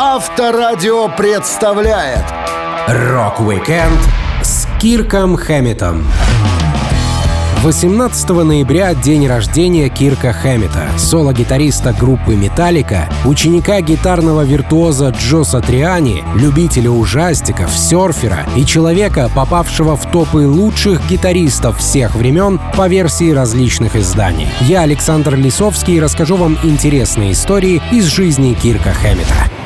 Авторадио представляет Rock-weekend с Кирком Хэмметом. 18 ноября — день рождения Кирка Хэммета, соло-гитариста группы «Metallica», ученика гитарного виртуоза Джо Сатриани, любителя ужастиков, серфера и человека, попавшего в топы лучших гитаристов всех времен по версии различных изданий. Я, Александр Лисовский, расскажу вам интересные истории из жизни Кирка Хэммета.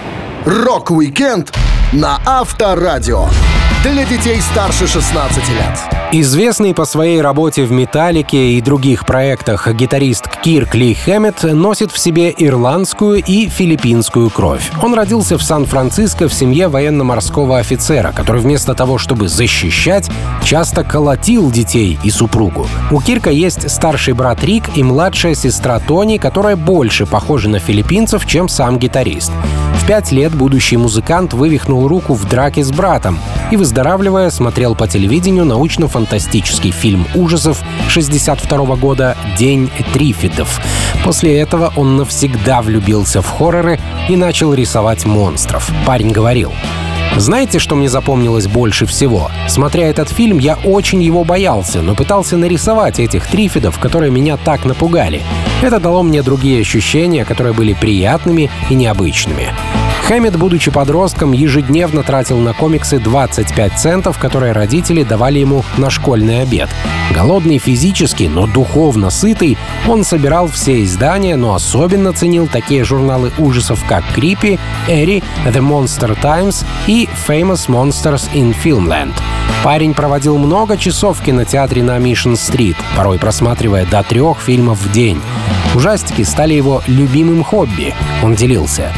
Rock-weekend на Авторадио. Для детей старше 16 лет. Известный по своей работе в «Metallica» и других проектах гитарист Кирк Ли Хэммет носит в себе ирландскую и филиппинскую кровь. Он родился в Сан-Франциско в семье военно-морского офицера, который вместо того, чтобы защищать, часто колотил детей и супругу. У Кирка есть старший брат Рик и младшая сестра Тони, которая больше похожа на филиппинцев, чем сам гитарист. В пять лет будущий музыкант вывихнул руку в драке с братом и, выздоравливая, смотрел по телевидению научно-фантастический фильм ужасов 62 года «День Трифидов». После этого он навсегда влюбился в хорроры и начал рисовать монстров. Парень говорил, знаете, что мне запомнилось больше всего? Смотря этот фильм, я очень его боялся, но пытался нарисовать этих трифидов, которые меня так напугали. Это дало мне другие ощущения, которые были приятными и необычными. Хэммет, будучи подростком, ежедневно тратил на комиксы 25 центов, которые родители давали ему на школьный обед. Голодный физически, но духовно сытый, он собирал все издания, но особенно ценил такие журналы ужасов, как Creepy, Эри, The Monster Times и Famous Monsters in Filmland. Парень проводил много часов в кинотеатре на Мишн-стрит, порой просматривая до трех фильмов в день. Ужастики стали его любимым хобби, он делился.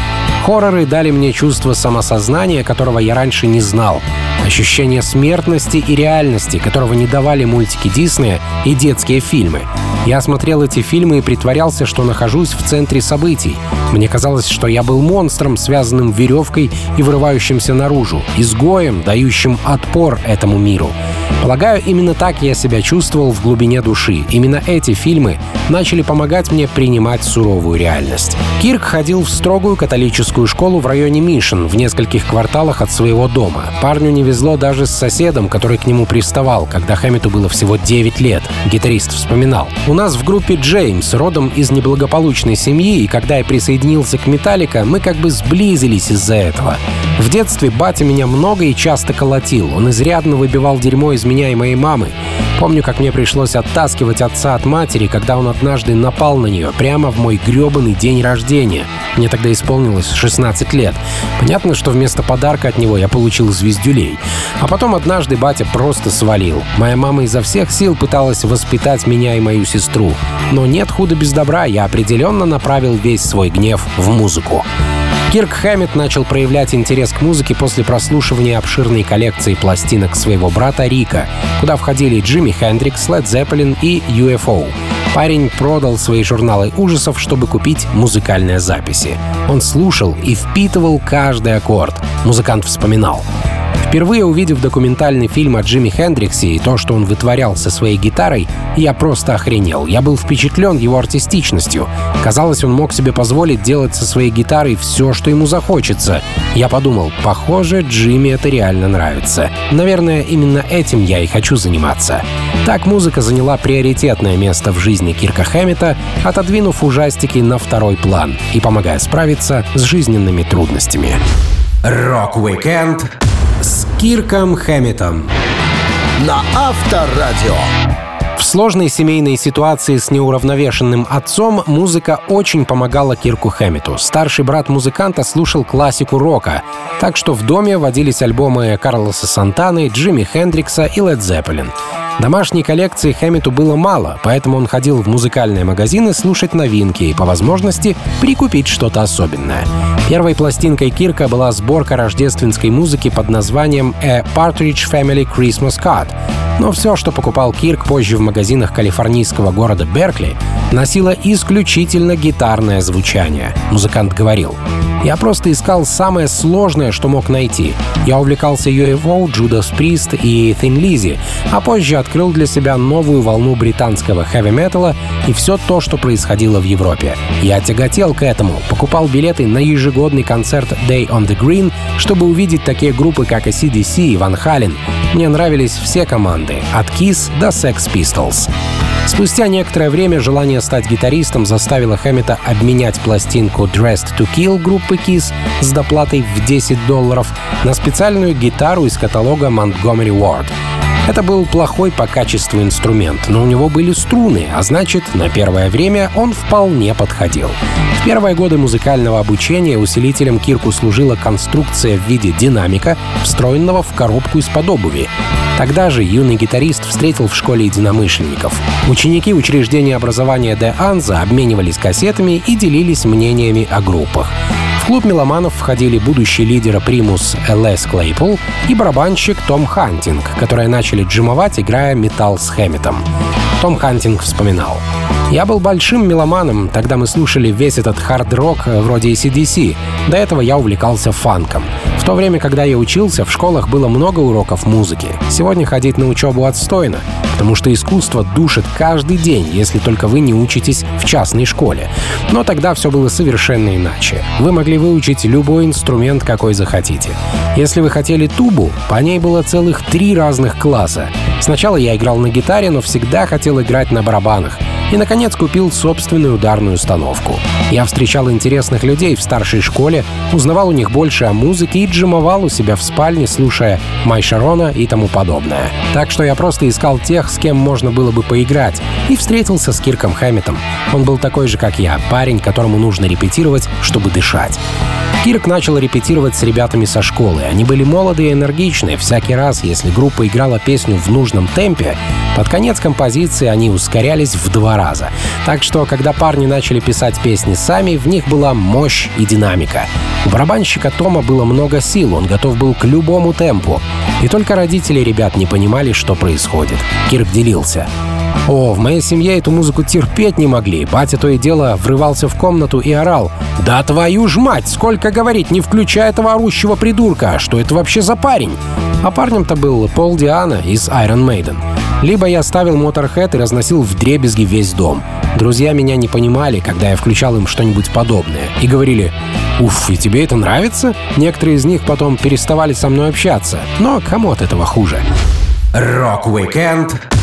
Хорроры дали мне чувство самосознания, которого я раньше не знал. Ощущение смертности и реальности, которого не давали мультики Диснея и детские фильмы. Я смотрел эти фильмы и притворялся, что нахожусь в центре событий. Мне казалось, что я был монстром, связанным веревкой и вырывающимся наружу, изгоем, дающим отпор этому миру. Полагаю, именно так я себя чувствовал в глубине души. Именно эти фильмы начали помогать мне принимать суровую реальность. Кирк ходил в строгую католическую школу в районе Мишен, в нескольких кварталах от своего дома. Парню не везло даже с соседом, который к нему приставал, когда Хэммету было всего 9 лет. Гитарист вспоминал. «У нас в группе Джеймс, родом из неблагополучной семьи, и когда я присоединился к Металлика, мы как бы сблизились из-за этого. В детстве батя меня много и часто колотил. Он изрядно выбивал дерьмо из меня и моей мамы. Помню, как мне пришлось оттаскивать отца от матери, когда он однажды напал на нее прямо в мой гребаный день рождения. Мне тогда исполнилось 16 лет. Понятно, что вместо подарка от него я получил звездюлей. А потом однажды батя просто свалил. Моя мама изо всех сил пыталась воспитать меня и мою сестру. Но нет худа без добра, я определенно направил весь свой гнев в музыку. Кирк Хэммет начал проявлять интерес к музыке после прослушивания обширной коллекции пластинок своего брата Рика, куда входили Джимми Хендрикс, Led Zeppelin и UFO. Парень продал свои журналы ужасов, чтобы купить музыкальные записи. Он слушал и впитывал каждый аккорд. Музыкант вспоминал. Впервые увидев документальный фильм о Джимми Хендриксе и то, что он вытворял со своей гитарой, я просто охренел. Я был впечатлен его артистичностью. Казалось, он мог себе позволить делать со своей гитарой все, что ему захочется. Я подумал, похоже, Джимми это реально нравится. Наверное, именно этим я и хочу заниматься. Так музыка заняла приоритетное место в жизни Кирка Хэммета, отодвинув ужастики на второй план и помогая справиться с жизненными трудностями. Рок-викенд с Кирком Хэмметом. на Авторадио. В сложной семейной ситуации с неуравновешенным отцом музыка очень помогала Кирку Хэммету. Старший брат музыканта слушал классику рока, так что в доме водились альбомы Карлоса Сантаны, Джими Хендрикса и Led Zeppelin. Домашней коллекции Хэммету было мало, поэтому он ходил в музыкальные магазины слушать новинки и, по возможности, прикупить что-то особенное. Первой пластинкой Кирка была сборка рождественской музыки под названием «A Partridge Family Christmas Card», но все, что покупал Кирк позже в магазинах калифорнийского города Беркли, носило исключительно гитарное звучание. Музыкант говорил, Я просто искал самое сложное, что мог найти. Я увлекался UFO, Judas Priest и Thin Lizzy, а позже открыл для себя новую волну британского хэви-металла и все то, что происходило в Европе. Я тяготел к этому, покупал билеты на ежегодный концерт Day on the Green, чтобы увидеть такие группы, как ACDC и Van Halen. Мне нравились все команды, от Kiss до Sex Pistols. Спустя некоторое время желание стать гитаристом заставило Хэммета обменять пластинку Dressed to Kill группы Kiss с доплатой в 10 долларов на специальную гитару из каталога Montgomery Ward. Это был плохой по качеству инструмент, но у него были струны, а значит, на первое время он вполне подходил. В первые годы музыкального обучения усилителем Кирку служила конструкция в виде динамика, встроенного в коробку из-под обуви. Тогда же юный гитарист встретил в школе единомышленников. Ученики учреждения образования Де Анза обменивались кассетами и делились мнениями о группах. В клуб меломанов входили будущий лидер Primus Лес Клейпул и барабанщик Том Хантинг, которые начали джемовать, играя металл с Хэмметом. Том Хантинг вспоминал. «Я был большим меломаном, тогда мы слушали весь этот хард-рок вроде AC/DC. До этого я увлекался фанком. В то время, когда я учился, в школах было много уроков музыки. Сегодня ходить на учебу отстойно, потому что искусство душит каждый день, если только вы не учитесь в частной школе. Но тогда все было совершенно иначе. Вы могли выучить любой инструмент, какой захотите. Если вы хотели тубу, по ней было целых три разных класса. Сначала я играл на гитаре, но всегда хотел играть на барабанах и, наконец, купил собственную ударную установку. Я встречал интересных людей в старшей школе, узнавал у них больше о музыке и джимовал у себя в спальне, слушая Май Шарона и тому подобное. Так что я просто искал тех, с кем можно было бы поиграть, и встретился с Кирком Хэмметом. Он был такой же, как я, парень, которому нужно репетировать, чтобы дышать. Кирк начал репетировать с ребятами со школы. Они были молодые и энергичные. Всякий раз, если группа играла песню в нужном темпе, под конец композиции они ускорялись в два раза. Так что, когда парни начали писать песни сами, в них была мощь и динамика. У барабанщика Тома было много сил, он готов был к любому темпу. И только родители ребят не понимали, что происходит. Кирк делился. О, в моей семье эту музыку терпеть не могли. Батя то и дело врывался в комнату и орал. «Да твою ж мать! Сколько говорить, не включай этого орущего придурка! Что это вообще за парень?» А парнем-то был Пол Диана из Iron Maiden. Либо я ставил Motorhead и разносил в дребезги весь дом. Друзья меня не понимали, когда я включал им что-нибудь подобное. И говорили, «Уф, и тебе это нравится?» Некоторые из них потом переставали со мной общаться. Но кому от этого хуже? Рок-викенд с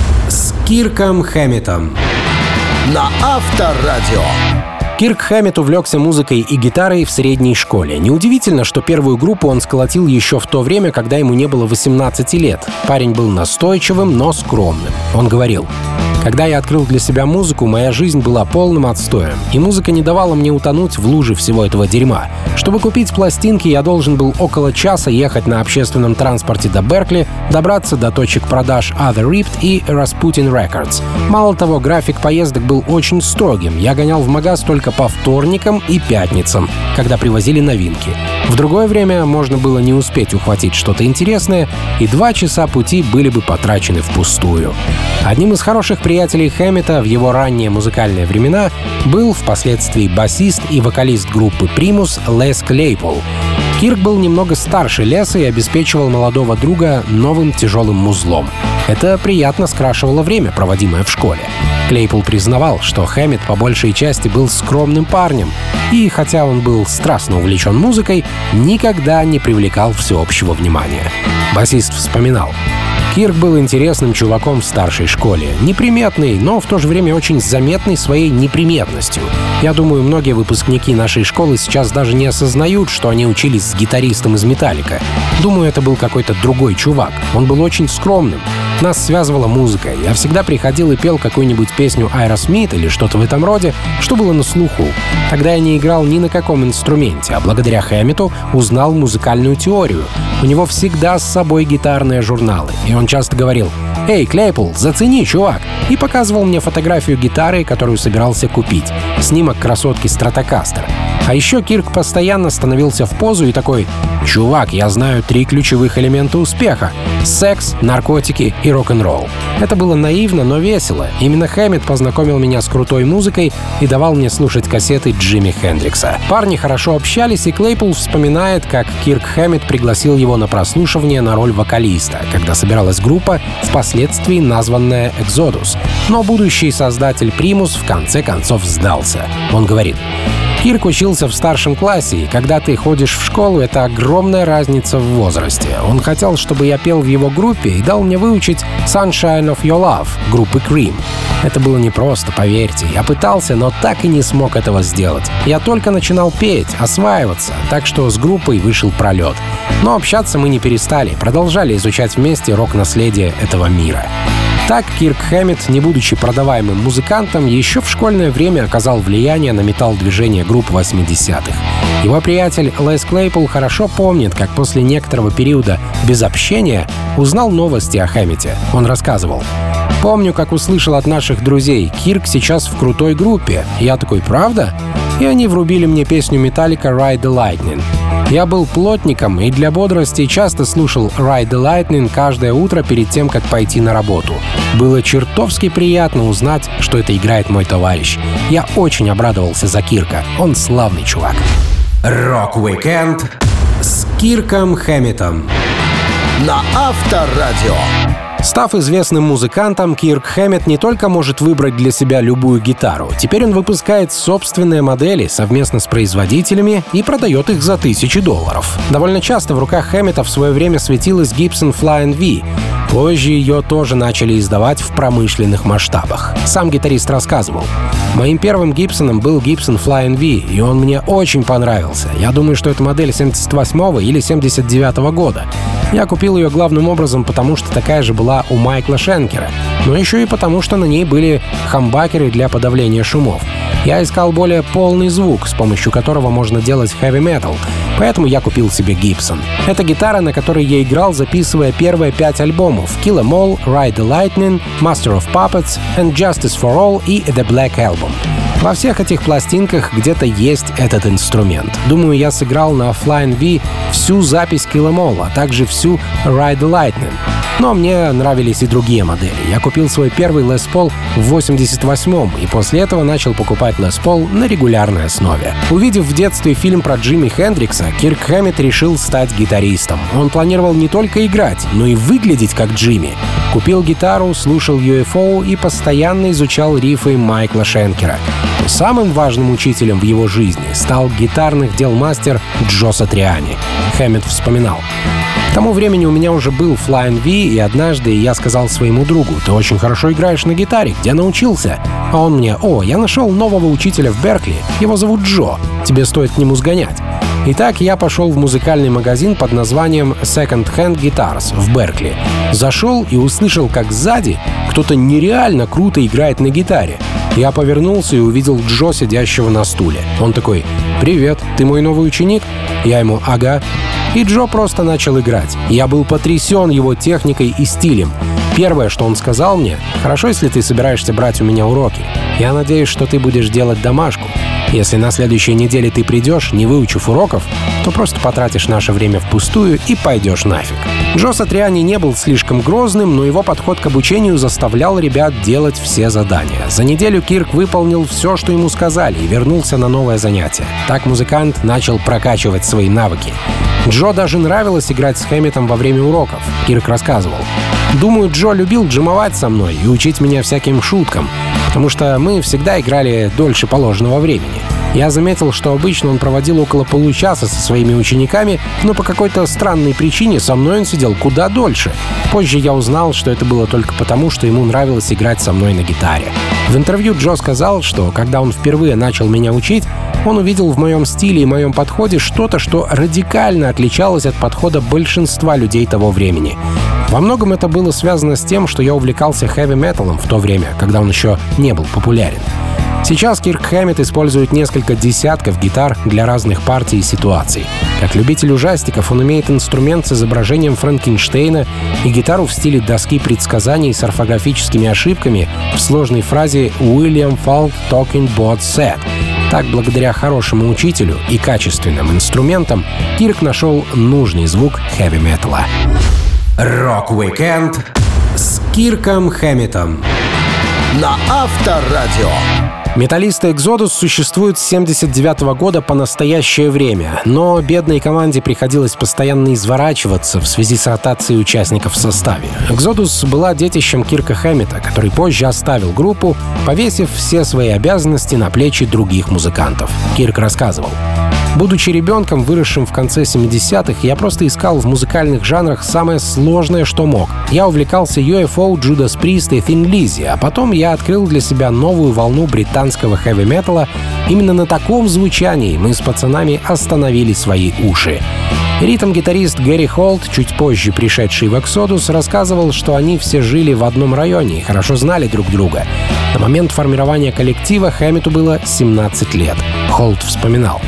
Кирком Хэмметом. На Авторадио. Кирк Хэммет увлекся музыкой и гитарой в средней школе. Неудивительно, что первую группу он сколотил еще в то время, когда ему не было 18 лет. Парень был настойчивым, но скромным. Он говорил, когда я открыл для себя музыку, моя жизнь была полным отстоем, и музыка не давала мне утонуть в луже всего этого дерьма. Чтобы купить пластинки, я должен был около часа ехать на общественном транспорте до Беркли, добраться до точек продаж Other Ripped и Rasputin Records. Мало того, график поездок был очень строгим. Я гонял в магаз только по вторникам и пятницам, когда привозили новинки. В другое время можно было не успеть ухватить что-то интересное, и два часа пути были бы потрачены впустую. Одним из хороших приятелей Хэммета в его ранние музыкальные времена был впоследствии басист и вокалист группы Примус Лес Клейпол. Кирк был немного старше Леса и обеспечивал молодого друга новым тяжелым музлом. Это приятно скрашивало время, проводимое в школе. Клейпул признавал, что Хэммет по большей части был скромным парнем, и хотя он был страстно увлечен музыкой, никогда не привлекал всеобщего внимания. Басист вспоминал, Кирк был интересным чуваком в старшей школе. Неприметный, но в то же время очень заметный своей неприметностью. Я думаю, многие выпускники нашей школы сейчас даже не осознают, что они учились с гитаристом из «Металлика». Думаю, это был какой-то другой чувак. Он был очень скромным. Нас связывала музыка. Я всегда приходил и пел какую-нибудь песню Айра Смит или что-то в этом роде, что было на слуху. Тогда я не играл ни на каком инструменте, а благодаря Хэммету узнал музыкальную теорию. У него всегда с собой гитарные журналы, и он часто говорил «Эй, Клейпул, зацени, чувак!» и показывал мне фотографию гитары, которую собирался купить. Снимок красотки Стратокастер. А еще Кирк постоянно становился в позу и такой «Чувак, я знаю три ключевых элемента успеха — секс, наркотики и рок-н-ролл». Это было наивно, но весело. Именно Хэммит познакомил меня с крутой музыкой и давал мне слушать кассеты Джимми Хендрикса. Парни хорошо общались, и Клейпул вспоминает, как Кирк Хэммит пригласил его на прослушивание на роль вокалиста, когда собиралась группа, впоследствии названная «Экзодус». Но будущий создатель Примус в конце концов сдался. Он говорит, Кирк учился в старшем классе, и когда ты ходишь в школу, это огромная разница в возрасте. Он хотел, чтобы я пел в его группе и дал мне выучить Sunshine of Your Love группы Cream. Это было непросто, поверьте. Я пытался, но так и не смог этого сделать. Я только начинал петь, осваиваться, так что с группой вышел пролет. Но общаться мы не перестали, продолжали изучать вместе рок-наследие этого мира. Так Кирк Хэммит, не будучи продаваемым музыкантом, еще в школьное время оказал влияние на металл-движение групп 80-х. Его приятель Лес Клейпул хорошо помнит, как после некоторого периода без общения узнал новости о Хэммите. Он рассказывал. «Помню, как услышал от наших друзей, Кирк сейчас в крутой группе. Я такой, правда? И они врубили мне песню Металлика «Ride the Lightning». Я был плотником и для бодрости часто слушал Ride the Lightning каждое утро перед тем, как пойти на работу. Было чертовски приятно узнать, что это играет мой товарищ. Я очень обрадовался за Кирка. Он славный чувак. Рок-викенд с Кирком Хэмметом на Авторадио. Став известным музыкантом, Кирк Хэммет не только может выбрать для себя любую гитару, теперь он выпускает собственные модели совместно с производителями и продает их за тысячи долларов. Довольно часто в руках Хэммета в свое время светилась Gibson Flying V. Позже ее тоже начали издавать в промышленных масштабах. Сам гитарист рассказывал. Моим первым Гибсоном был Gibson Flying V, и он мне очень понравился. Я думаю, что это модель 78 или 79 года. Я купил ее главным образом, потому что такая же была у Майкла Шенкера, но еще и потому, что на ней были хамбакеры для подавления шумов. Я искал более полный звук, с помощью которого можно делать metal, поэтому я купил себе Gibson. Это гитара, на которой я играл, записывая первые пять альбомов Kill Em All, Ride the Lightning, Master of Puppets and Justice for All и The Black Album. Во всех этих пластинках где-то есть этот инструмент. Думаю, я сыграл на Flying V всю запись All, а также всю Ride the Lightning. Но мне нравились и другие модели. Я купил свой первый Les Paul в 88-м и после этого начал покупать Les Paul на регулярной основе. Увидев в детстве фильм про Джимми Хендрикса, Кирк Хэммит решил стать гитаристом. Он планировал не только играть, но и выглядеть как Джимми. Купил гитару, слушал UFO и постоянно изучал рифы Майкла Шенкера. Но самым важным учителем в его жизни стал гитарных дел мастер Джо Сатриани. Хэммит вспоминал. К тому времени у меня уже был Flying V, и однажды я сказал своему другу, «Ты очень хорошо играешь на гитаре, где научился?» А он мне, «О, я нашел нового учителя в Беркли, его зовут Джо, тебе стоит к нему сгонять». Итак, я пошел в музыкальный магазин под названием Second Hand Guitars в Беркли. Зашел и услышал, как сзади кто-то нереально круто играет на гитаре. Я повернулся и увидел Джо, сидящего на стуле. Он такой, «Привет, ты мой новый ученик?» Я ему, «Ага». И Джо просто начал играть. Я был потрясен его техникой и стилем. Первое, что он сказал мне, «Хорошо, если ты собираешься брать у меня уроки. Я надеюсь, что ты будешь делать домашку. Если на следующей неделе ты придешь, не выучив уроков, то просто потратишь наше время впустую и пойдешь нафиг. Джо Сатриани не был слишком грозным, но его подход к обучению заставлял ребят делать все задания. За неделю Кирк выполнил все, что ему сказали, и вернулся на новое занятие. Так музыкант начал прокачивать свои навыки. Джо даже нравилось играть с Хэмметом во время уроков. Кирк рассказывал. Думаю, Джо любил джимовать со мной и учить меня всяким шуткам, потому что мы всегда играли дольше положенного времени. Я заметил, что обычно он проводил около получаса со своими учениками, но по какой-то странной причине со мной он сидел куда дольше. Позже я узнал, что это было только потому, что ему нравилось играть со мной на гитаре. В интервью Джо сказал, что когда он впервые начал меня учить, он увидел в моем стиле и моем подходе что-то, что радикально отличалось от подхода большинства людей того времени. Во многом это было связано с тем, что я увлекался хэви-металом в то время, когда он еще не был популярен. Сейчас Кирк Хэммет использует несколько десятков гитар для разных партий и ситуаций. Как любитель ужастиков, он имеет инструмент с изображением Франкенштейна и гитару в стиле доски предсказаний с орфографическими ошибками в сложной фразе «William Fuld Talking Board Set», Так, благодаря хорошему учителю и качественным инструментам, Кирк нашел нужный звук хэви-металла. Рок-викенд с Кирком Хэммитом на Авторадио. Металлисты Exodus существуют с 79 года по настоящее время, но бедной команде приходилось постоянно изворачиваться в связи с ротацией участников в составе. Exodus была детищем Кирка Хэммита, который позже оставил группу, повесив все свои обязанности на плечи других музыкантов. Кирк рассказывал. Будучи ребенком, выросшим в конце 70-х, я просто искал в музыкальных жанрах самое сложное, что мог. Я увлекался UFO, Judas Priest и Thin Lizzy, а потом я открыл для себя новую волну британского хэви-металла. Именно на таком звучании мы с пацанами остановили свои уши. Ритм-гитарист Гэри Холт, чуть позже пришедший в Exodus, рассказывал, что они все жили в одном районе и хорошо знали друг друга. На момент формирования коллектива Хэммету было 17 лет. Холт вспоминал.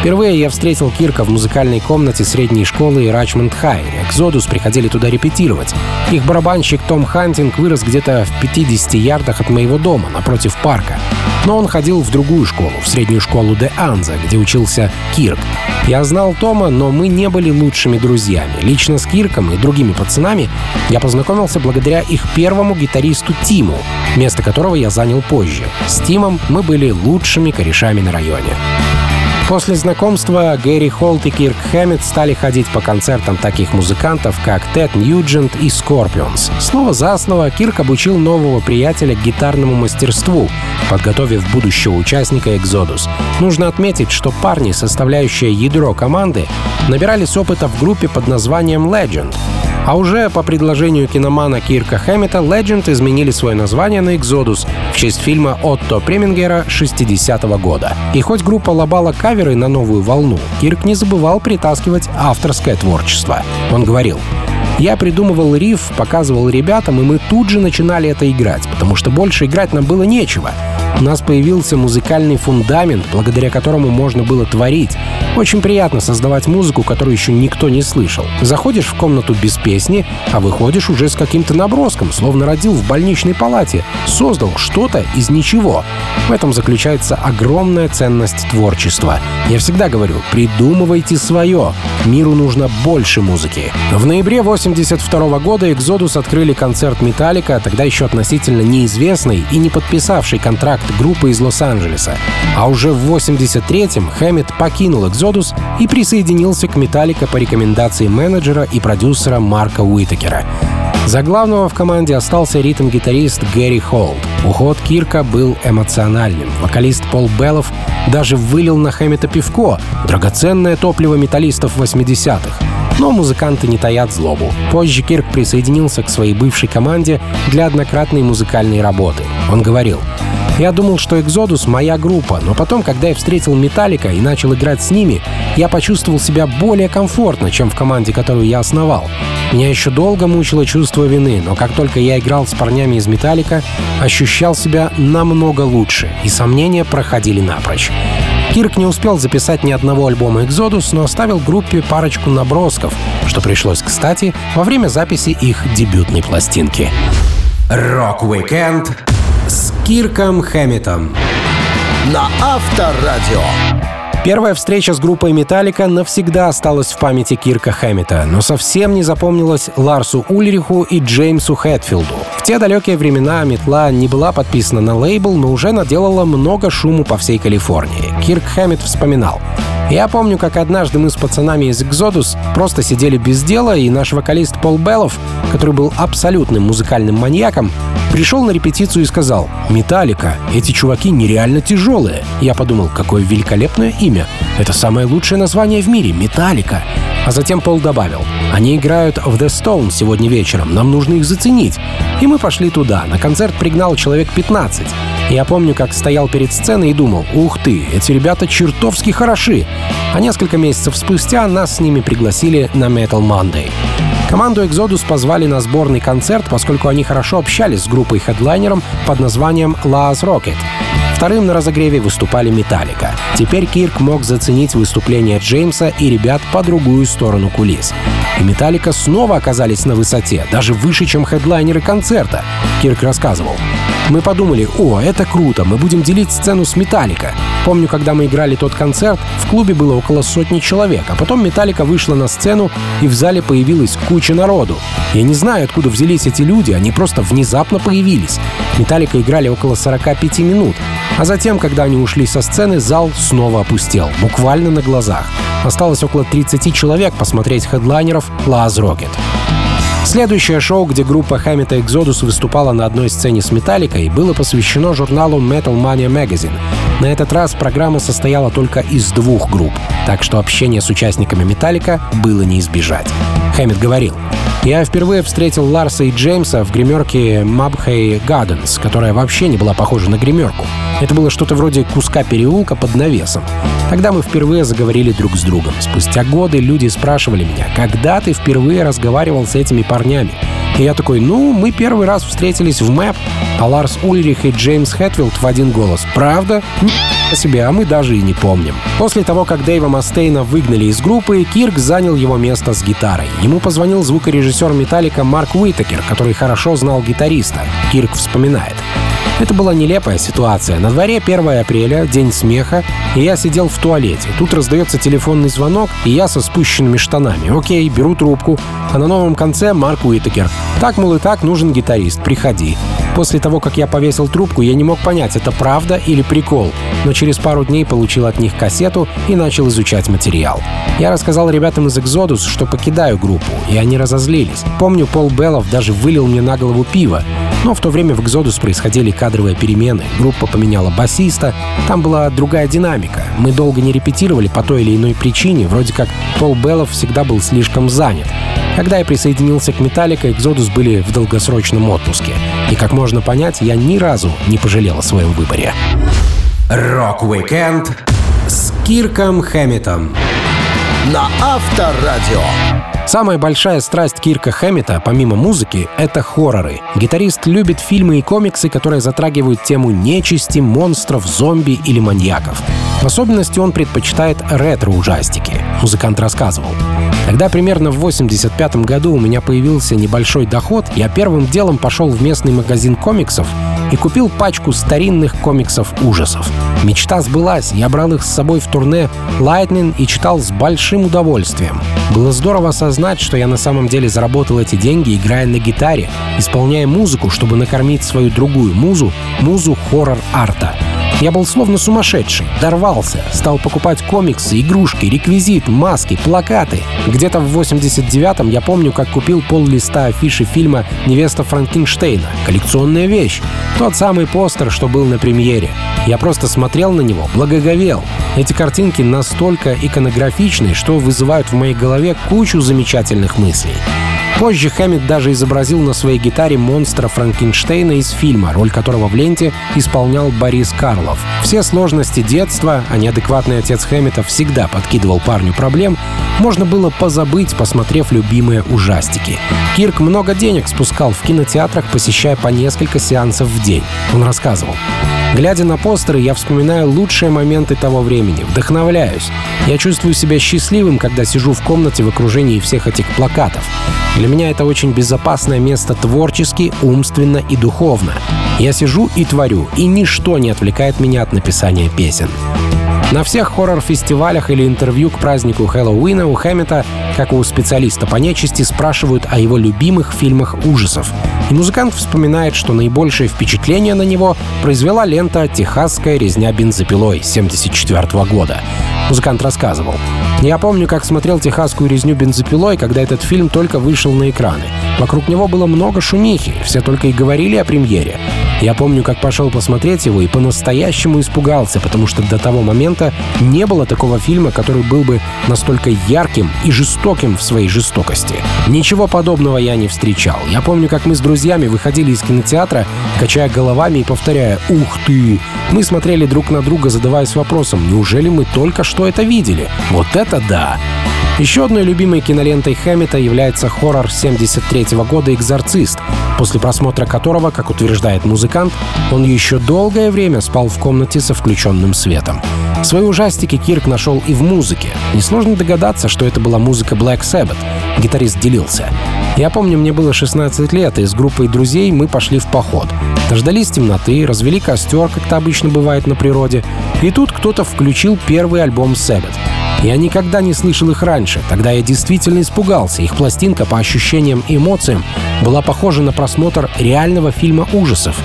Впервые я встретил Кирка в музыкальной комнате средней школы Richmond High. Exodus приходили туда репетировать. Их барабанщик Том Хантинг вырос где-то в 50 ярдах от моего дома, напротив парка. Но он ходил в другую школу, в среднюю школу Де Анза, где учился Кирк. Я знал Тома, но мы не были лучшими друзьями. Лично с Кирком и другими пацанами я познакомился благодаря их первому гитаристу Тиму, место которого я занял позже. С Тимом мы были лучшими корешами на районе. После знакомства Гэри Холт и Кирк Хэммит стали ходить по концертам таких музыкантов, как Тед Ньюджент и Scorpions. Слово за слово Кирк обучил нового приятеля гитарному мастерству, подготовив будущего участника Exodus. Нужно отметить, что парни, составляющие ядро команды, набирались опыта в группе под названием Legend. А уже по предложению киномана Кирка Хэммита Legend изменили свое название на Exodus в честь фильма Отто Премингера 60-го года. И хоть группа лобала каверы на новую волну, Кирк не забывал притаскивать авторское творчество. Он говорил, я придумывал риф, показывал ребятам, и мы тут же начинали это играть, потому что больше играть нам было нечего. У нас появился музыкальный фундамент, благодаря которому можно было творить. Очень приятно создавать музыку, которую еще никто не слышал. Заходишь в комнату без песни, а выходишь уже с каким-то наброском, словно родил в больничной палате. Создал что-то из ничего. В этом заключается огромная ценность творчества. Я всегда говорю, придумывайте свое. Миру нужно больше музыки. В ноябре 82 года Exodus открыли концерт Металлика, тогда еще относительно неизвестный и не подписавший контракт группы из Лос-Анджелеса. А уже в 83-м Хэммит покинул Exodus и присоединился к Металлика по рекомендации менеджера и продюсера Марка Уитакера. За главного в команде остался ритм-гитарист Гэри Холд. Уход Кирка был эмоциональным. Вокалист Пол Беллов даже вылил на Хэммита пивко, драгоценное топливо металлистов 80-х. Но музыканты не таят злобу. Позже Кирк присоединился к своей бывшей команде для однократной музыкальной работы. Он говорил, я думал, что Exodus — моя группа, но потом, когда я встретил Металлика и начал играть с ними, я почувствовал себя более комфортно, чем в команде, которую я основал. Меня еще долго мучило чувство вины, но как только я играл с парнями из Металлика, ощущал себя намного лучше, и сомнения проходили напрочь. Кирк не успел записать ни одного альбома Exodus, но оставил группе парочку набросков, что пришлось кстати во время записи их дебютной пластинки. Рок-викенд с Кирком Хэмметом на Авторадио. Первая встреча с группой Металлика навсегда осталась в памяти Кирка Хэммета, но совсем не запомнилась Ларсу Ульриху и Джеймсу Хэтфилду. В те далекие времена метла не была подписана на лейбл, но уже наделала много шуму по всей Калифорнии. Кирк Хэммет вспоминал. Я помню, как однажды мы с пацанами из Exodus просто сидели без дела, и наш вокалист Пол Бэлофф, который был абсолютным музыкальным маньяком, пришел на репетицию и сказал «Металлика, эти чуваки нереально тяжелые». Я подумал, какое великолепное имя. Это самое лучшее название в мире — Металлика. А затем Пол добавил, они играют в The Stone сегодня вечером, нам нужно их заценить. И мы пошли туда. На концерт пригнал человек 15. Я помню, как стоял перед сценой и думал, ух ты, эти ребята чертовски хороши. А несколько месяцев спустя нас с ними пригласили на Metal Monday. Команду Exodus позвали на сборный концерт, поскольку они хорошо общались с группой-хедлайнером под названием Last Rocket. Вторым на разогреве выступали Металлика. Теперь Кирк мог заценить выступление Джеймса и ребят по другую сторону кулис. И Металлика снова оказались на высоте, даже выше, чем хедлайнеры концерта. Кирк рассказывал. Мы подумали, о, это круто, мы будем делить сцену с Металлика. Помню, когда мы играли тот концерт, в клубе было около сотни человек, а потом Металлика вышла на сцену, и в зале появилась куча народу. Я не знаю, откуда взялись эти люди, они просто внезапно появились. Металлика играли около 45 минут, а затем, когда они ушли со сцены, зал снова опустел, буквально на глазах. Осталось около 30 человек посмотреть хедлайнеров Laz Rocket. Следующее шоу, где группа Хаммета Exodus выступала на одной сцене с Металликой, было посвящено журналу Metal Mania Magazine. На этот раз программа состояла только из двух групп, так что общение с участниками Металлика было не избежать. Хэммет говорил, я впервые встретил Ларса и Джеймса в гримерке Mabhay Gardens, которая вообще не была похожа на гримерку. Это было что-то вроде куска переулка под навесом. Тогда мы впервые заговорили друг с другом. Спустя годы люди спрашивали меня, когда ты впервые разговаривал с этими парнями? И я такой, ну, мы первый раз встретились в МЭП, а Ларс Ульрих и Джеймс Хэтфилд в один голос. Правда? О себе, а мы даже и не помним. После того, как Дэйва Мастейна выгнали из группы, Кирк занял его место с гитарой. Ему позвонил звукорежиссер Металлика Марк Уитакер, который хорошо знал гитариста. Кирк вспоминает. Это была нелепая ситуация. На дворе 1 апреля, день смеха, и я сидел в туалете. Тут раздается телефонный звонок, и я со спущенными штанами. Окей, беру трубку. А на новом конце Марк Уитакер. Так, мол, и так нужен гитарист, приходи. После того, как я повесил трубку, я не мог понять, это правда или прикол. Но через пару дней получил от них кассету и начал изучать материал. Я рассказал ребятам из Exodus, что покидаю группу, и они разозлились. Помню, Пол Беллов даже вылил мне на голову пиво. Но в то время в Exodus происходили кадровые перемены. Группа поменяла басиста. Там была другая динамика. Мы долго не репетировали по той или иной причине. Вроде как Пол Беллов всегда был слишком занят. Когда я присоединился к Metallica, Exodus были в долгосрочном отпуске. И, как можно понять, я ни разу не пожалел о своем выборе. Рок-викенд с Кирком Хэмметом на Авторадио. Самая большая страсть Кирка Хэммета, помимо музыки, — это хорроры. Гитарист любит фильмы и комиксы, которые затрагивают тему нечисти, монстров, зомби или маньяков. В особенности он предпочитает ретро-ужастики. Музыкант рассказывал. Когда примерно в 85 году у меня появился небольшой доход, я первым делом пошел в местный магазин комиксов и купил пачку старинных комиксов ужасов. Мечта сбылась, я брал их с собой в турне Lightning и читал с большим удовольствием. Было здорово осознать, что я на самом деле заработал эти деньги, играя на гитаре, исполняя музыку, чтобы накормить свою другую музу, музу хоррор-арта. Я был словно сумасшедший, дорвался, стал покупать комиксы, игрушки, реквизит, маски, плакаты. Где-то в 89-м я помню, как купил пол листа афиши фильма «Невеста Франкенштейна». Коллекционная вещь. Тот самый постер, что был на премьере. Я просто смотрел на него, благоговел. Эти картинки настолько иконографичны, что вызывают в моей голове кучу замечательных мыслей. Позже Хэммит даже изобразил на своей гитаре монстра Франкенштейна из фильма, роль которого в ленте исполнял Борис Карлов. Все сложности детства, а неадекватный отец Хэммита всегда подкидывал парню проблем, можно было позабыть, посмотрев любимые ужастики. Кирк много денег спускал в кинотеатрах, посещая по несколько сеансов в день. Он рассказывал. Глядя на постеры, я вспоминаю лучшие моменты того времени, вдохновляюсь. Я чувствую себя счастливым, когда сижу в комнате в окружении всех этих плакатов. Для меня это очень безопасное место творчески, умственно и духовно. Я сижу и творю, и ничто не отвлекает меня от написания песен. На всех хоррор-фестивалях или интервью к празднику Хэллоуина у Хэммета, как у специалиста по нечисти, спрашивают о его любимых фильмах ужасов. И музыкант вспоминает, что наибольшее впечатление на него произвела лента «Техасская резня бензопилой» 1974 года. Музыкант рассказывал. «Я помню, как смотрел «Техасскую резню бензопилой», когда этот фильм только вышел на экраны. Вокруг него было много шумихи, все только и говорили о премьере. Я помню, как пошел посмотреть его и по-настоящему испугался, потому что до того момента не было такого фильма, который был бы настолько ярким и жестоким в своей жестокости. Ничего подобного я не встречал. Я помню, как мы с друзьями выходили из кинотеатра, качая головами и повторяя «Ух ты!». Мы смотрели друг на друга, задаваясь вопросом «Неужели мы только что это видели? Вот это да!» Еще одной любимой кинолентой Хэммета является хоррор 73 года «Экзорцист», после просмотра которого, как утверждает музыкант, музыкант, он еще долгое время спал в комнате со включенным светом. Свои ужастики Кирк нашел и в музыке. Несложно догадаться, что это была музыка Black Sabbath. Гитарист делился. Я помню, мне было 16 лет, и с группой друзей мы пошли в поход. Дождались темноты, развели костер, как это обычно бывает на природе. И тут кто-то включил первый альбом Sabbath. Я никогда не слышал их раньше. Тогда я действительно испугался. Их пластинка по ощущениям и эмоциям была похожа на просмотр реального фильма ужасов.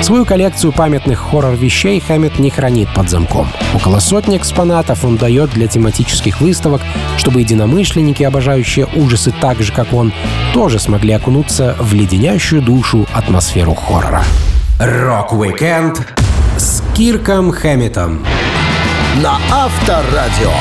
Свою коллекцию памятных хоррор-вещей Хэммет не хранит под замком. Около сотни экспонатов он дает для тематических выставок, чтобы единомышленники, обожающие ужасы так же, как он, тоже смогли окунуться в леденящую душу атмосферу хоррора. Рок-викенд с Кирком Хэмметом на Авторадио.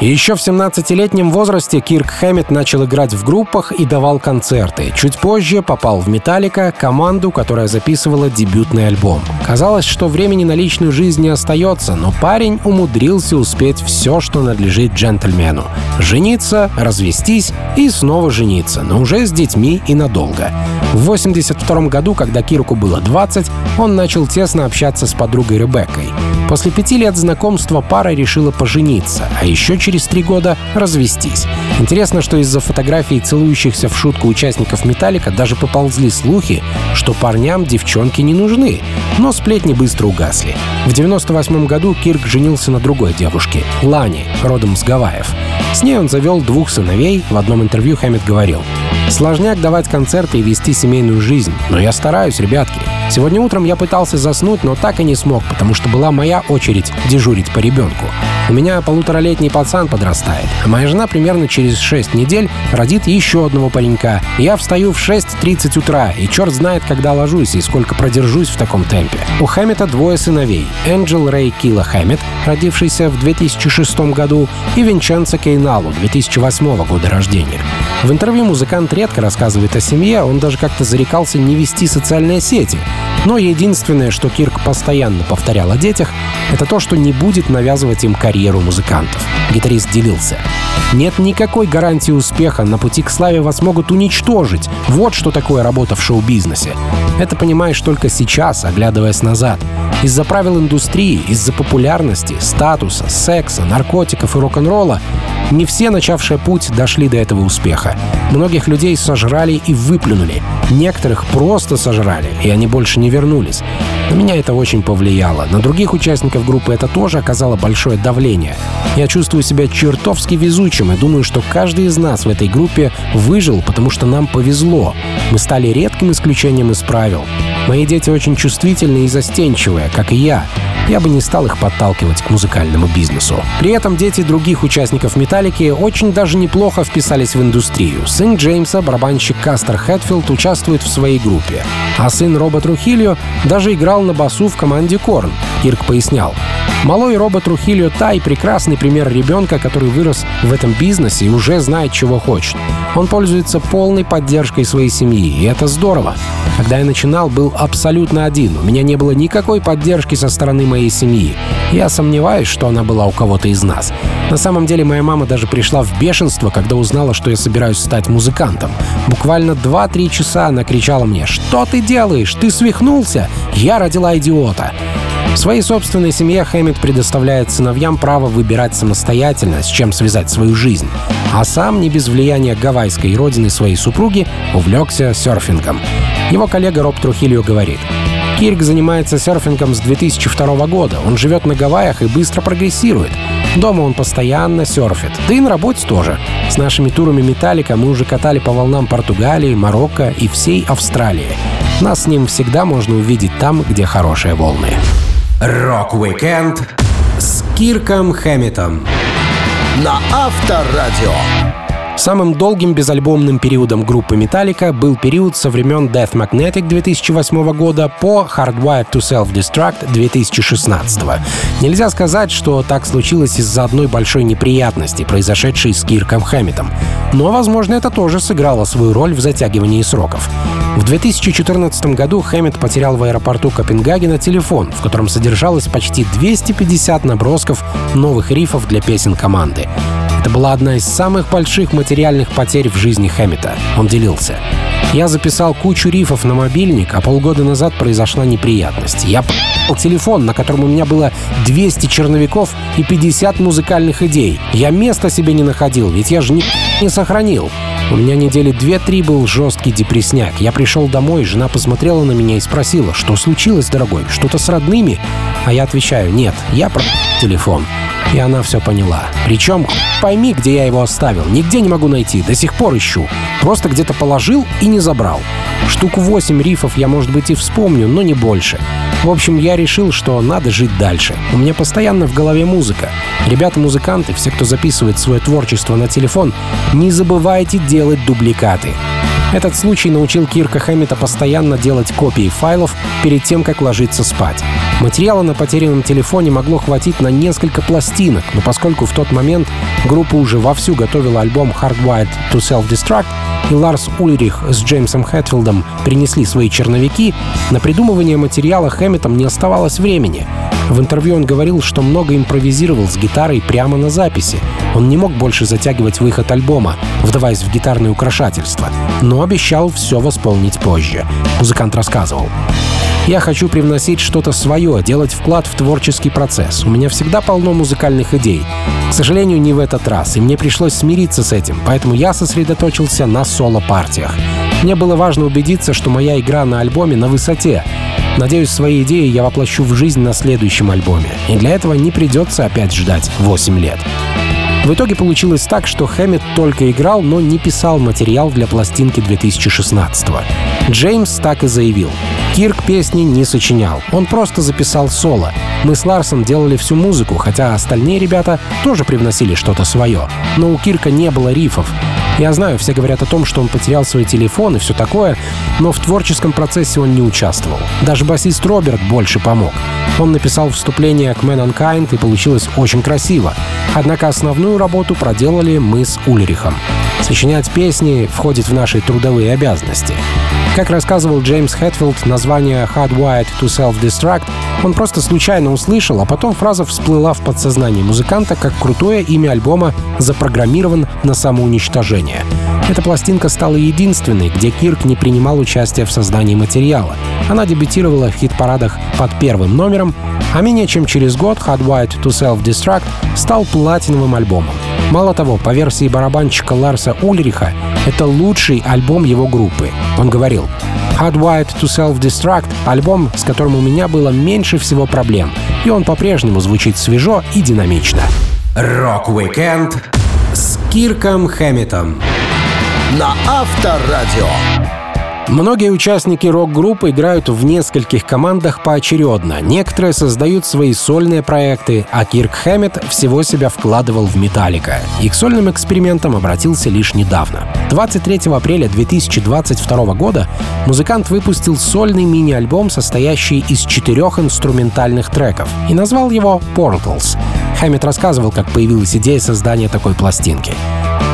Еще в 17-летнем возрасте Кирк Хэммет начал играть в группах и давал концерты. Чуть позже попал в «Metallica», команду, которая записывала дебютный альбом. Казалось, что времени на личную жизнь не остается, но парень умудрился успеть все, что надлежит джентльмену. Жениться, развестись и снова жениться, но уже с детьми и надолго. В 82 году, когда Кирку было 20, он начал тесно общаться с подругой Ребеккой. После пяти лет знакомства пара решила пожениться, а еще через три года развестись. Интересно, что из-за фотографий целующихся в шутку участников «Металлика» даже поползли слухи, что парням девчонки не нужны. Но сплетни быстро угасли. В 98 году Кирк женился на другой девушке, Лане, родом с Гавайев. С ней он завел двух сыновей. В одном интервью Хэммит говорил, «Сложняк давать концерты и вести семейную жизнь, но я стараюсь, ребятки. Сегодня утром я пытался заснуть, но так и не смог, потому что была моя очередь дежурить по ребенку. У меня полуторалетний пацан подрастает, а моя жена примерно через 6 недель родит еще одного паренька. Я встаю в 6.30 утра, и черт знает, когда ложусь и сколько продержусь в таком темпе. У Хэммета двое сыновей. Энджел Рэй Килла Хэммет, родившийся в 2006 году, и Винченцо Кейналу, 2008 года рождения. В интервью музыкант редко рассказывает о семье, он даже как-то зарекался не вести социальные сети. Но единственное, что Кирк постоянно повторял о детях, это то, что не будет навязывать им карьеру музыкантов. Гитарист делился. Нет никакой гарантии успеха, на пути к славе вас могут уничтожить. Вот что такое работа в шоу-бизнесе. Это понимаешь только сейчас, оглядываясь назад. Из-за правил индустрии, из-за популярности, статуса, секса, наркотиков и рок-н-ролла не все, начавшие путь, дошли до этого успеха. Многих людей сожрали и выплюнули. Некоторых просто сожрали, и они больше не вернулись. На меня это очень повлияло. На других участников группы это тоже оказало большое давление. Я чувствую себя чертовски везучим и думаю, что каждый из нас в этой группе выжил, потому что нам повезло. Мы стали редким исключением из правил. Мои дети очень чувствительные и застенчивые, как и я. Я бы не стал их подталкивать к музыкальному бизнесу. При этом дети других участников «Металлики» очень даже неплохо вписались в индустрию. Сын Джеймса, барабанщик Кастер Хэтфилд, участвует в своей группе. А сын Роба Трухильо даже играл на басу в команде Корн. Кирк пояснял. Малой робот Трухильо Тай — прекрасный пример ребенка, который вырос в этом бизнесе и уже знает, чего хочет. Он пользуется полной поддержкой своей семьи, и это здорово. Когда я начинал, был абсолютно один. У меня не было никакой поддержки со стороны моей семьи. Я сомневаюсь, что она была у кого-то из нас. На самом деле моя мама даже пришла в бешенство, когда узнала, что я собираюсь стать музыкантом. Буквально 2-3 часа она кричала мне «Что ты делаешь? Ты свихнулся? Я родила идиота!» В своей собственной семье Хэммит предоставляет сыновьям право выбирать самостоятельно, с чем связать свою жизнь. А сам, не без влияния гавайской родины своей супруги, увлекся серфингом. Его коллега Роб Трухильо говорит, Кирк занимается серфингом с 2002 года. Он живет на Гавайях и быстро прогрессирует. Дома он постоянно серфит. Да и на работе тоже. С нашими турами «Metallica» мы уже катали по волнам Португалии, Марокко и всей Австралии. Нас с ним всегда можно увидеть там, где хорошие волны. Рок-викенд с Кирком Хэмметом на Авторадио. Самым долгим безальбомным периодом группы Metallica был период со времен Death Magnetic 2008 года по Hardwired to Self-Destruct 2016. Нельзя сказать, что так случилось из-за одной большой неприятности, произошедшей с Кирком Хэмметом. Но, возможно, это тоже сыграло свою роль в затягивании сроков. В 2014 году Хэммет потерял в аэропорту Копенгагена телефон, в котором содержалось почти 250 набросков новых рифов для песен команды. Это была одна из самых больших материальных потерь в жизни Хэммета. Он делился. Я записал кучу рифов на мобильник, а полгода назад произошла неприятность. Я п***л телефон, на котором у меня было 200 черновиков и 50 музыкальных идей. Я места себе не находил, ведь я же ни не сохранил. У меня недели две-три был жесткий депресняк. Я пришел домой, жена посмотрела на меня и спросила, что случилось, дорогой, что-то с родными? А я отвечаю, нет, я про телефон. И она все поняла. Причем, пойми, где я его оставил. Нигде не могу найти, до сих пор ищу. Просто где-то положил и не забрал. Штук 8 рифов я, может быть, и вспомню, но не больше. В общем, я решил, что надо жить дальше. У меня постоянно в голове музыка. Ребята-музыканты, все, кто записывает свое творчество на телефон, не забывайте делать дубликаты. Этот случай научил Кирка Хэммета постоянно делать копии файлов перед тем, как ложиться спать. Материала на потерянном телефоне могло хватить на несколько пластинок, но поскольку в тот момент группа уже вовсю готовила альбом Hardwired to Self-Destruct, и Ларс Ульрих с Джеймсом Хэтфилдом принесли свои черновики, на придумывание материала Хэмметом не оставалось времени. В интервью он говорил, что много импровизировал с гитарой прямо на записи. Он не мог больше затягивать выход альбома, вдаваясь в гитарные украшательства, но обещал все восполнить позже. Музыкант рассказывал. Я хочу привносить что-то свое, делать вклад в творческий процесс. У меня всегда полно музыкальных идей. К сожалению, не в этот раз, и мне пришлось смириться с этим, поэтому я сосредоточился на соло-партиях. Мне было важно убедиться, что моя игра на альбоме на высоте. Надеюсь, свои идеи я воплощу в жизнь на следующем альбоме. И для этого не придется опять ждать 8 лет. В итоге получилось так, что Хэммет только играл, но не писал материал для пластинки 2016 -го. Джеймс так и заявил. Кирк песни не сочинял, он просто записал соло. Мы с Ларсом делали всю музыку, хотя остальные ребята тоже привносили что-то свое. Но у Кирка не было рифов. Я знаю, все говорят о том, что он потерял свой телефон и все такое, но в творческом процессе он не участвовал. Даже басист Роберт больше помог. Он написал вступление к Man Unkind и получилось очень красиво. Однако основную работу проделали мы с Ульрихом. Сочинять песни входит в наши трудовые обязанности. Как рассказывал Джеймс Хэтфилд, название Hardwired to Self-Destruct он просто случайно услышал, а потом фраза всплыла в подсознании музыканта как крутое имя альбома запрограммирован на самоуничтожение. Эта пластинка стала единственной, где Кирк не принимал участия в создании материала. Она дебютировала в хит-парадах под первым номером, а менее чем через год Hardwired to Self-Destruct стал платиновым альбомом. Мало того, по версии барабанщика Ларса Ульриха, это лучший альбом его группы. Он говорил, Hardwired to Self-Destruct — альбом, с которым у меня было меньше всего проблем, и он по-прежнему звучит свежо и динамично. Рок-викенд с Кирком Хэмметом на Авторадио. Многие участники рок-группы играют в нескольких командах поочередно. Некоторые создают свои сольные проекты, а Кирк Хэммет всего себя вкладывал в Металлика. И к сольным экспериментам обратился лишь недавно. 23 апреля 2022 года музыкант выпустил сольный мини-альбом, состоящий из четырех инструментальных треков, и назвал его «Portals». Хэммет рассказывал, как появилась идея создания такой пластинки.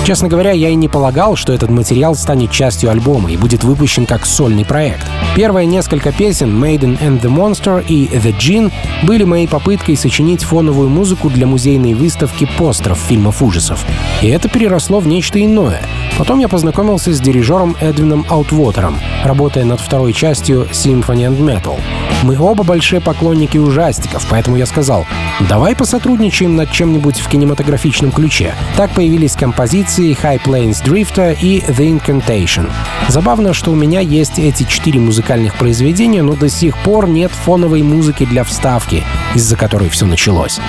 Честно говоря, я и не полагал, что этот материал станет частью альбома и будет выпущен как сольный проект. Первые несколько песен Maiden and the Monster и The Gin были моей попыткой сочинить фоновую музыку для музейной выставки постеров фильмов ужасов. И это переросло в нечто иное. Потом я познакомился с дирижером Эдвином Аутвотером, работая над второй частью Symphony and Metal. Мы оба большие поклонники ужастиков, поэтому я сказал, давай посотрудничаем над чем-нибудь в кинематографичном ключе. Так появились композиции High Plains Drifter и The Incantation. Забавно, что у меня есть эти четыре музыкальных произведения, но до сих пор нет фоновой музыки для вставки, из-за которой все началось.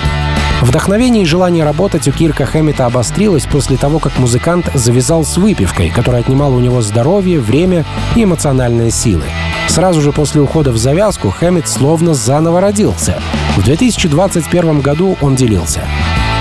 Вдохновение и желание работать у Кирка Хэммета обострилось после того, как музыкант завязал с выпивкой, которая отнимала у него здоровье, время и эмоциональные силы. Сразу же после ухода в завязку Хэммет словно заново родился. В 2021 году он делился.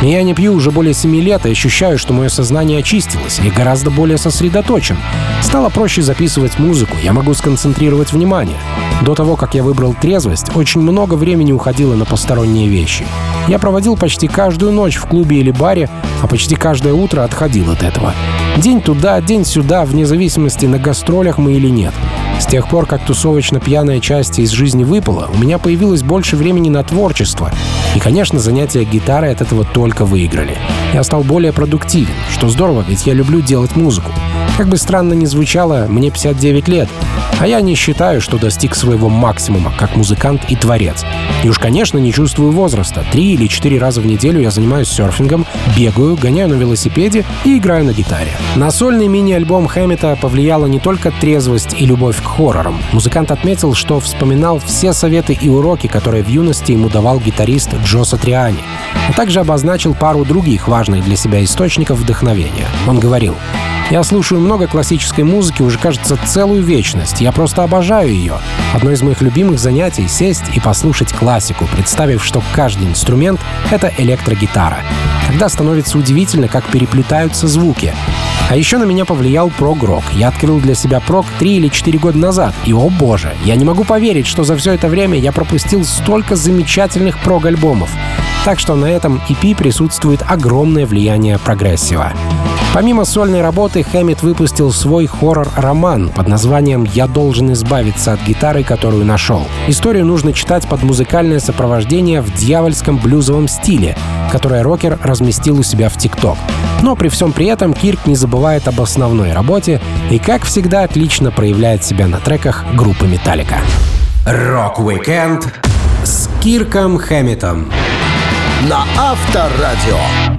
Я не пью уже более семи лет и ощущаю, что мое сознание очистилось и гораздо более сосредоточен. Стало проще записывать музыку, я могу сконцентрировать внимание. До того, как я выбрал трезвость, очень много времени уходило на посторонние вещи. Я проводил почти каждую ночь в клубе или баре, а почти каждое утро отходил от этого. День туда, день сюда, вне зависимости, на гастролях мы или нет. С тех пор, как тусовочно-пьяная часть из жизни выпала, у меня появилось больше времени на творчество. И, конечно, занятия гитарой от этого только выиграли. Я стал более продуктивен, что здорово, ведь я люблю делать музыку. Как бы странно ни звучало, мне 59 лет, а я не считаю, что достиг своего максимума как музыкант и творец. И уж, конечно, не чувствую возраста. Три или четыре раза в неделю я занимаюсь серфингом, бегаю, гоняю на велосипеде и играю на гитаре. На сольный мини-альбом Хэммета повлияла не только трезвость и любовь к хоррорам. Музыкант отметил, что вспоминал все советы и уроки, которые в юности ему давал гитарист Джо Сатриани, а также обозначил пару других важных для себя источников вдохновения. Он говорил, я слушаю много классической музыки уже, кажется, целую вечность. Я просто обожаю ее. Одно из моих любимых занятий — сесть и послушать классику, представив, что каждый инструмент — это электрогитара. Тогда становится удивительно, как переплетаются звуки. А еще на меня повлиял прог-рок. Я открыл для себя прог 3 или 4 года назад. И, о боже, я не могу поверить, что за все это время я пропустил столько замечательных прог-альбомов. Так что на этом EP присутствует огромное влияние прогрессива. Помимо сольной работы, Хэммит выпустил свой хоррор-роман под названием «Я должен избавиться от гитары, которую нашел». Историю нужно читать под музыкальное сопровождение в дьявольском блюзовом стиле, которое рокер разместил у себя в ТикТок. Но при всем при этом Кирк не забывает об основной работе и, как всегда, отлично проявляет себя на треках группы Металлика. Рок-викенд с Кирком Хэммитом на Авторадио.